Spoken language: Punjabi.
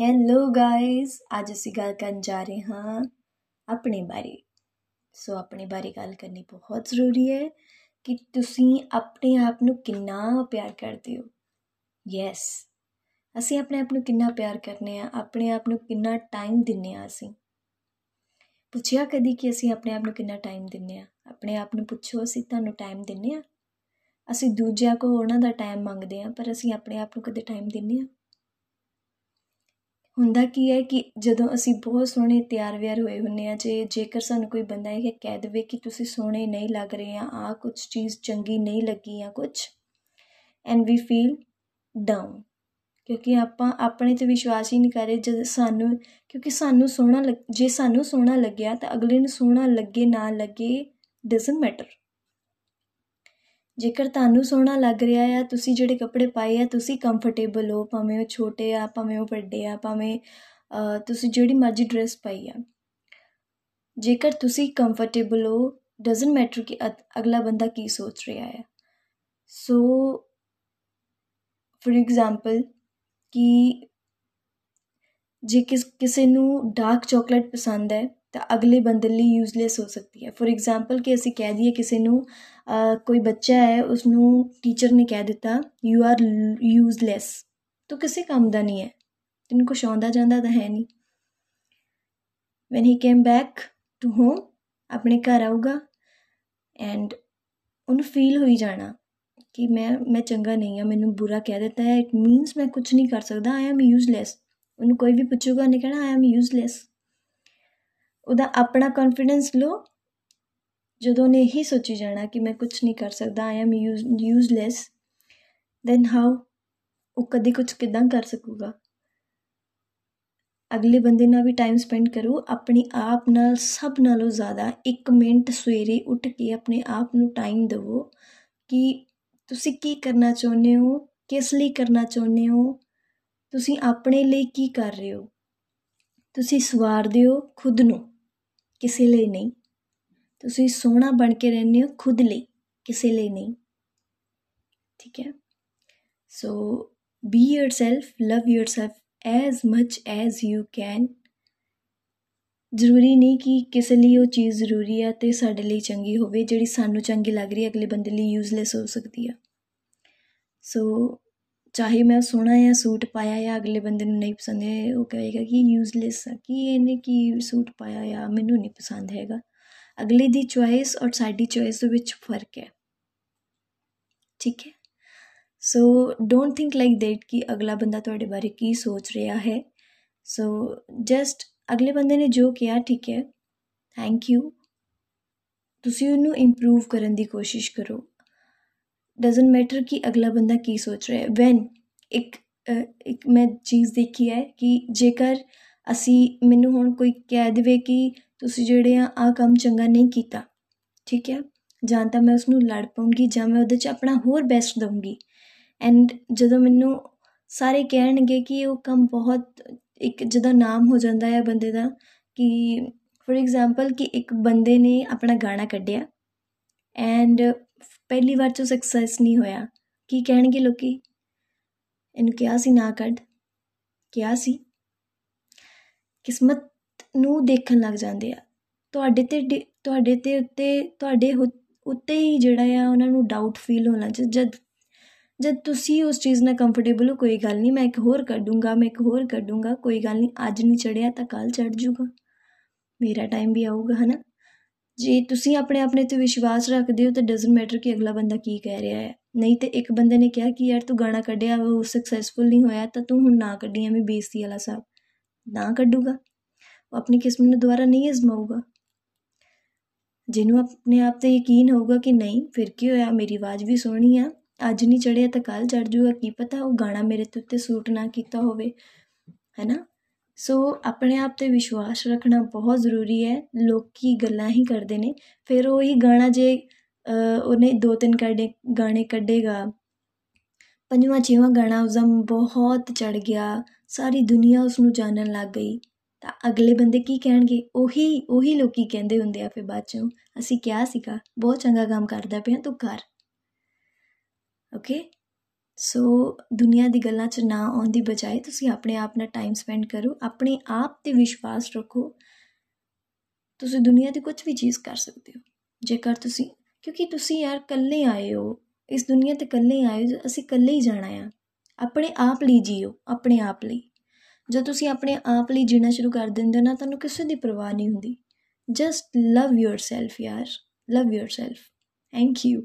ਹੈਲੋ ਗਾਇਜ਼ ਅੱਜ ਅਸੀਂ ਗੱਲ ਕਰਨ ਜਾ ਰਹੇ ਹਾਂ ਆਪਣੇ ਬਾਰੇ। ਸੋ ਆਪਣੇ ਬਾਰੇ ਗੱਲ ਕਰਨੀ ਬਹੁਤ ਜ਼ਰੂਰੀ ਹੈ ਕਿ ਤੁਸੀਂ ਆਪਣੇ ਆਪ ਨੂੰ ਕਿੰਨਾ ਪਿਆਰ ਕਰਦੇ ਹੋ। ਯੈਸ ਅਸੀਂ ਆਪਣੇ ਆਪ ਨੂੰ ਕਿੰਨਾ ਪਿਆਰ ਕਰਨੇ ਆ ਆਪਣੇ ਆਪ ਨੂੰ ਕਿੰਨਾ ਟਾਈਮ ਦਿੰਨੇ ਆ ਅਸੀਂ। ਪੁੱਛਿਆ ਕਦੀ ਕਿ ਅਸੀਂ ਆਪਣੇ ਆਪ ਨੂੰ ਕਿੰਨਾ ਟਾਈਮ ਦਿੰਨੇ ਆ ਆਪਣੇ ਆਪ ਨੂੰ ਪੁੱਛੋ, ਅਸੀਂ ਤੁਹਾਨੂੰ ਟਾਈਮ ਦਿੰਨੇ ਆ ਅਸੀਂ ਦੂਜਿਆਂ ਕੋਲ ਉਹਨਾਂ ਦਾ ਟਾਈਮ ਮੰਗਦੇ ਆ ਪਰ ਅਸੀਂ ਆਪਣੇ ਆਪ ਨੂੰ ਕਦੇ ਟਾਈਮ ਦਿੰਨੇ ਆ ਹੁੰਦਾ ਕੀ ਹੈ ਕਿ ਜਦੋਂ ਅਸੀਂ ਬਹੁਤ ਸੋਹਣੇ ਤਿਆਰ ਵਿਆਰ ਹੋਏ ਹੁੰਨੇ ਆ, ਜੇ ਜੇਕਰ ਸਾਨੂੰ ਕੋਈ ਬੰਦਾ ਇਹ ਕਹਿ ਦੇਵੇ ਕਿ ਤੁਸੀਂ ਸੋਹਣੇ ਨਹੀਂ ਲੱਗ ਰਹੇ ਆ ਆ ਕੁਝ ਚੀਜ਼ ਚੰਗੀ ਨਹੀਂ ਲੱਗੀ ਆ ਕੁਝ ਐਂਡ ਵੀ ਫੀਲ ਡਾਊਨ ਕਿਉਂਕਿ ਆਪਾਂ ਆਪਣੇ ਤੇ ਵਿਸ਼ਵਾਸ ਹੀ ਨਹੀਂ ਕਰ ਰਹੇ, ਜਦ ਸਾਨੂੰ, ਕਿਉਂਕਿ ਸਾਨੂੰ ਸੋਹਣਾ ਜੇ ਸਾਨੂੰ ਸੋਹਣਾ ਲੱਗਿਆ ਤਾਂ ਅਗਲੇ ਨੂੰ ਸੋਹਣਾ ਲੱਗੇ, ਨਾ ਲੱਗੇ ਡਸਨਟ ਮੈਟਰ ਜੇਕਰ ਤੁਹਾਨੂੰ ਸੋਹਣਾ ਲੱਗ ਰਿਹਾ ਆ, ਤੁਸੀਂ ਜਿਹੜੇ ਕੱਪੜੇ ਪਾਏ ਆ, ਤੁਸੀਂ ਕੰਫਰਟੇਬਲ ਹੋ, ਭਾਵੇਂ ਉਹ ਛੋਟੇ ਆ, ਭਾਵੇਂ ਉਹ ਵੱਡੇ ਆ, ਭਾਵੇਂ ਤੁਸੀਂ ਜਿਹੜੀ ਮਰਜ਼ੀ ਡਰੈਸ ਪਾਈ ਆ। ਜੇਕਰ ਤੁਸੀਂ ਕੰਫਰਟੇਬਲ ਹੋ ਡਸਨਟ ਮੈਟਰ ਕਿ ਅਗਲਾ ਬੰਦਾ ਕੀ ਸੋਚ ਰਿਹਾ ਹੈ ਸੋ ਫੋਰ ਐਗਜ਼ਾਮਪਲ ਕਿ ਜੇ ਕਿਸ, ਕਿਸੇ ਨੂੰ ਡਾਰਕ ਚਾਕਲੇਟ ਪਸੰਦ ਹੈ ਤਾਂ ਅਗਲੇ ਬੰਦੇ ਲਈ ਯੂਜ਼ਲੈਸ ਹੋ ਸਕਦੀ ਹੈ। ਫੋਰ ਐਗਜ਼ਾਮਪਲ ਕਿ ਅਸੀਂ ਕਹਿ ਦਈਏ ਕਿਸੇ ਨੂੰ ਕੋਈ ਬੱਚਾ ਹੈ ਉਸ ਨੂੰ ਟੀਚਰ ਨੇ ਕਹਿ ਦਿੱਤਾ ਯੂ ਆਰ ਯੂਜ਼ਲੈਸ ਤੋ ਕਿਸੇ ਕੰਮ ਦਾ ਨਹੀਂ ਹੈ। ਤੈਨੂੰ ਕੁਛ ਆਉਂਦਾ ਜਾਂਦਾ ਤਾਂ ਹੈ ਨਹੀਂ। When he came back to home ਆਪਣੇ ਘਰ ਆਊਗਾ ਐਂਡ ਉਹਨੂੰ ਫੀਲ ਹੋਈ ਜਾਣਾ ਕਿ ਮੈਂ ਮੈਂ ਚੰਗਾ ਨਹੀਂ ਆ ਮੈਨੂੰ ਬੁਰਾ ਕਹਿ ਦਿੱਤਾ ਹੈ। ਇਟ ਮੀਨਸ ਮੈਂ ਕੁਝ ਨਹੀਂ ਕਰ ਸਕਦਾ। ਆਈ ਐਮ ਯੂਜ਼ਲੈਸ ਉਹਨੂੰ ਕੋਈ ਵੀ ਪੁੱਛੂਗਾ, ਉਹਨੇ ਕਹਿਣਾ ਆਈ ਐਮ ਯੂਜ਼ਲੈਸ ਉਹਦਾ ਆਪਣਾ ਕੌਨਫੀਡੈਂਸ ਲੋ ਜਦੋਂ ਨੇ ਇਹੀ ਸੋਚੀ ਜਾਣਾ ਕਿ ਮੈਂ ਕੁਝ ਨਹੀਂ ਕਰ ਸਕਦਾ I am useless then how ਉਹ ਕਦੇ ਕੁਝ ਕਿਦਾਂ ਕਰ ਸਕੂਗਾ? ਅਗਲੇ ਬੰਦੇ ਨਾਲ ਵੀ ਟਾਈਮ ਸਪੈਂਡ ਕਰੋ। ਆਪਣੀ ਆਪ ਨਾਲ, ਸਭ ਨਾਲੋਂ ਜ਼ਿਆਦਾ 1 ਮਿੰਟ ਸਵੇਰੇ ਉੱਠ ਕੇ ਆਪਣੇ ਆਪ ਨੂੰ ਟਾਈਮ ਦਿਵੋ ਕਿ ਤੁਸੀਂ ਕੀ ਕਰਨਾ ਚਾਹੁੰਦੇ ਹੋ, ਕਿਸ ਲਈ ਕਰਨਾ ਚਾਹੁੰਦੇ ਹੋ, ਤੁਸੀਂ ਆਪਣੇ ਲਈ ਕੀ ਕਰ ਰਹੇ ਹੋ? ਤੁਸੀਂ ਸਵਾਰਦੇ ਹੋ ਖੁਦ ਨੂੰ। ਕਿਸੇ ਲਈ ਨਹੀਂ। ਤੁਸੀਂ ਸੋਹਣਾ ਬਣ ਕੇ ਰਹਿੰਦੇ ਹੋ ਖੁਦ ਲਈ, ਕਿਸੇ ਲਈ ਨਹੀਂ। ਠੀਕ ਹੈ? So be yourself love yourself as much as you can ਜ਼ਰੂਰੀ ਨਹੀਂ ਕਿ ਕਿਸੇ ਲਈ ਉਹ ਚੀਜ਼ ਜ਼ਰੂਰੀ ਹੈ ਤੇ ਸਾਡੇ ਲਈ ਚੰਗੀ ਹੋਵੇ, ਜਿਹੜੀ ਸਾਨੂੰ ਚੰਗੀ ਲੱਗ ਰਹੀ ਹੈ, ਅਗਲੇ ਬੰਦੇ ਲਈ ਯੂਜ਼ਲੈਸ ਹੋ ਸਕਦੀ ਹੈ ਸੋ ਚਾਹੇ ਮੈਂ ਸੋਹਣਾ ਜਾਂ ਸੂਟ ਪਾਇਆ ਜਾਂ ਅਗਲੇ ਬੰਦੇ ਨੂੰ ਨਹੀਂ ਪਸੰਦ ਹੈ, ਉਹ ਕਹੇਗਾ ਕਿ ਯੂਜ਼ਲੈਸ ਆ, ਕਿ ਇਹਨੇ ਕੀ ਸੂਟ ਪਾਇਆ ਆ, ਮੈਨੂੰ ਨਹੀਂ ਪਸੰਦ ਹੈਗਾ। ਅਗਲੇ ਦੀ ਚੋਇਸ ਔਰ ਸਾਡੀ ਚੋਇਸ ਦੇ ਵਿੱਚ ਫ਼ਰਕ ਹੈ। ਠੀਕ ਹੈ? So don't think like that ਕਿ ਅਗਲਾ ਬੰਦਾ ਤੁਹਾਡੇ ਬਾਰੇ ਕੀ ਸੋਚ ਰਿਹਾ ਹੈ। ਸੋ ਜਸਟ ਅਗਲੇ ਬੰਦੇ ਨੇ ਜੋ ਕਿਹਾ, ਠੀਕ ਹੈ। ਥੈਂਕ ਯੂ ਤੁਸੀਂ ਉਹਨੂੰ ਇੰਪਰੂਵ ਕਰਨ ਦੀ ਕੋਸ਼ਿਸ਼ ਕਰੋ। ਡਸਨਟ ਮੈਟਰ ਕਿ ਅਗਲਾ ਬੰਦਾ ਕੀ ਸੋਚ ਰਿਹਾ ਹੈ ਵੈਨ ਇੱਕ ਇੱਕ ਮੈਂ ਚੀਜ਼ ਦੇਖੀ ਹੈ ਕਿ ਜੇਕਰ ਅਸੀਂ ਮੈਨੂੰ ਹੁਣ ਕੋਈ ਕਹਿ ਦੇਵੇ ਕਿ ਤੁਸੀਂ ਜਿਹੜੇ ਆ ਆ ਕੰਮ ਚੰਗਾ ਨਹੀਂ ਕੀਤਾ ਠੀਕ ਹੈ ਜਾਂ ਤਾਂ ਮੈਂ ਉਸ ਨੂੰ ਲੜ ਪਾਉਂਗੀ ਜਾਂ ਮੈਂ ਉਹਦੇ 'ਚ ਆਪਣਾ ਹੋਰ ਬੈਸਟ ਦਊਂਗੀ ਐਂਡ ਜਦੋਂ ਮੈਨੂੰ ਸਾਰੇ ਕਹਿਣਗੇ ਕਿ ਉਹ ਕੰਮ ਬਹੁਤ ਇੱਕ ਜਦੋਂ ਨਾਮ ਹੋ ਜਾਂਦਾ ਹੈ ਬੰਦੇ ਦਾ ਕਿ ਫੋਰ ਐਗਜ਼ਾਮਪਲ ਕਿ ਇੱਕ ਬੰਦੇ ਨੇ ਆਪਣਾ ਗਾਣਾ ਕੱਢਿਆ ਐਂਡ ਪਹਿਲੀ ਵਾਰ 'ਚ ਸਕਸੈਸ ਨਹੀਂ ਹੋਇਆ। ਕੀ ਕਹਿਣਗੇ ਲੋਕੀ? ਇਹਨੂੰ ਕਿਹਾ ਸੀ ਨਾ ਕੱਢ। ਕਿਹਾ ਸੀ। ਕਿਸਮਤ ਨੂੰ ਦੇਖਣ ਲੱਗ ਜਾਂਦੇ ਆ। ਤੁਹਾਡੇ ਤੇ ਤੁਹਾਡੇ ਤੇ ਉੱਤੇ, ਤੁਹਾਡੇ ਉੱਤੇ ਹੀ ਜਿਹੜਾ ਆ, ਉਹਨਾਂ ਨੂੰ ਡਾਊਟ ਫੀਲ ਹੋਣਾ ਜਦ। ਜਦ ਤੁਸੀਂ ਉਸ ਚੀਜ਼ ਨਾਲ ਕੰਫਰਟੇਬਲ ਹੋ, ਕੋਈ ਗੱਲ ਨਹੀਂ, ਮੈਂ ਇੱਕ ਹੋਰ ਕੱਢੂੰਗਾ, ਮੈਂ ਇੱਕ ਹੋਰ ਕੱਢੂੰਗਾ, ਕੋਈ ਗੱਲ ਨਹੀਂ, ਅੱਜ ਨਹੀਂ ਚੜਿਆ ਤਾਂ ਕੱਲ ਚੜ ਜੂਗਾ। ਮੇਰਾ ਟਾਈਮ ਵੀ ਆਊਗਾ, ਹਨਾ? ਜੇ ਤੁਸੀਂ ਆਪਣੇ ਆਪਣੇ ਤੇ ਵਿਸ਼ਵਾਸ ਰੱਖਦੇ ਹੋ, ਤਾਂ ਡਸਨਟ ਮੈਟਰ ਕਿ ਅਗਲਾ ਬੰਦਾ ਕੀ ਕਹਿ ਰਿਹਾ ਹੈ। ਨਹੀਂ ਤੇ ਇੱਕ ਬੰਦੇ ਨੇ ਕਿਹਾ ਕਿ ਯਾਰ ਤੂੰ ਗਾਣਾ ਕੱਢਿਆ, ਉਹ ਸਕਸੈਸਫੁਲ ਨਹੀਂ ਹੋਇਆ, ਤਾਂ ਤੂੰ ਹੁਣ ਨਾ ਕੱਢੀ ਐਵੇਂ ਬੇਇੱਜ਼ਤੀ ਵਾਲਾ ਸਾਬ। ਨਾ ਕੱਢੂਗਾ। ਉਹ ਆਪਣੀ ਕਿਸਮਤ ਨੂੰ ਦੁਬਾਰਾ ਨਹੀਂ ਅਜ਼ਮਾਊਗਾ। ਜਿਹਨੂੰ ਆਪਣੇ ਆਪ ਤੇ ਯਕੀਨ ਹੋਊਗਾ ਕਿ ਨਹੀਂ, ਫਿਰ ਕੀ ਹੋਇਆ? ਮੇਰੀ ਆਵਾਜ਼ ਵੀ ਸੋਹਣੀ ਆ। ਅੱਜ ਨਹੀਂ ਚੜਿਆ ਤਾਂ ਕੱਲ ਚੜ ਜੂਗਾ। ਕੀ ਪਤਾ ਉਹ ਗਾਣਾ ਮੇਰੇ ਤੇ ਉੱਤੇ ਸੂਟ ਨਾ ਕੀਤਾ ਹੋਵੇ। ਹੈਨਾ ਸੋ ਆਪਣੇ ਆਪ ਤੇ ਵਿਸ਼ਵਾਸ ਰੱਖਣਾ ਬਹੁਤ ਜ਼ਰੂਰੀ ਹੈ। ਲੋਕੀ ਗੱਲਾਂ ਹੀ ਕਰਦੇ ਨੇ। ਫਿਰ ਉਹ ਹੀ ਗਾਣਾ ਜੇ ਉਹਨੇ ਦੋ ਤਿੰਨ ਕੱਢੇ, ਗਾਣੇ ਕੱਢੇਗਾ। ਪੰਜਵਾਂ, ਛੇਵਾਂ ਗਾਣਾ ਉਸਦਾ ਬਹੁਤ ਚੜ ਗਿਆ। ਸਾਰੀ ਦੁਨੀਆ ਉਸ ਨੂੰ ਜਾਣਨ ਲੱਗ ਗਈ। ਤਾਂ ਅਗਲੇ ਬੰਦੇ ਕੀ ਕਹਿਣਗੇ? ਉਹੀ ਉਹੀ ਲੋਕੀ ਕਹਿੰਦੇ ਹੁੰਦੇ ਆ ਫਿਰ ਬਾਅਦ ਚੋਂ। ਅਸੀਂ ਕਿਹਾ ਸੀਗਾ, ਬਹੁਤ ਚੰਗਾ ਕੰਮ ਕਰਦਾ ਪਿਆ ਤੂੰ ਕਰ ਓਕੇ ਸੋ ਦੁਨੀਆ ਦੀ ਗੱਲਾਂ 'ਚ ਨਾ ਆਉਣ ਦੀ ਬਜਾਏ ਤੁਸੀਂ ਆਪਣੇ ਆਪ ਨਾਲ ਟਾਈਮ ਸਪੈਂਡ ਕਰੋ, ਆਪਣੇ ਆਪ ਤੇ ਵਿਸ਼ਵਾਸ ਰੱਖੋ। ਤੁਸੀਂ ਦੁਨੀਆ ਦੀ ਕੁਝ ਵੀ ਚੀਜ਼ ਕਰ ਸਕਦੇ ਹੋ। ਜੇਕਰ ਤੁਸੀਂ, ਕਿਉਂਕਿ ਤੁਸੀਂ ਯਾਰ ਇਕੱਲੇ ਆਏ ਹੋ, ਇਸ ਦੁਨੀਆ ਤੇ ਇਕੱਲੇ ਆਏ ਹੋ, ਅਸੀਂ ਇਕੱਲੇ ਹੀ ਜਾਣਾ ਆ। ਆਪਣੇ ਆਪ ਲਈ ਜੀਓ, ਆਪਣੇ ਆਪ ਲਈ। ਜਦ ਤੁਸੀਂ ਆਪਣੇ ਆਪ ਲਈ ਜੀਣਾ ਸ਼ੁਰੂ ਕਰ ਦਿੰਦੇ ਨਾ, ਤੁਹਾਨੂੰ ਕਿਸੇ ਦੀ ਪਰਵਾਹ ਨਹੀਂ ਹੁੰਦੀ। ਜਸਟ ਲਵ ਯੋਰਸੈਲਫ ਯਾਰ ਲਵ ਯੋਰਸੈਲਫ ਥੈਂਕ ਯੂ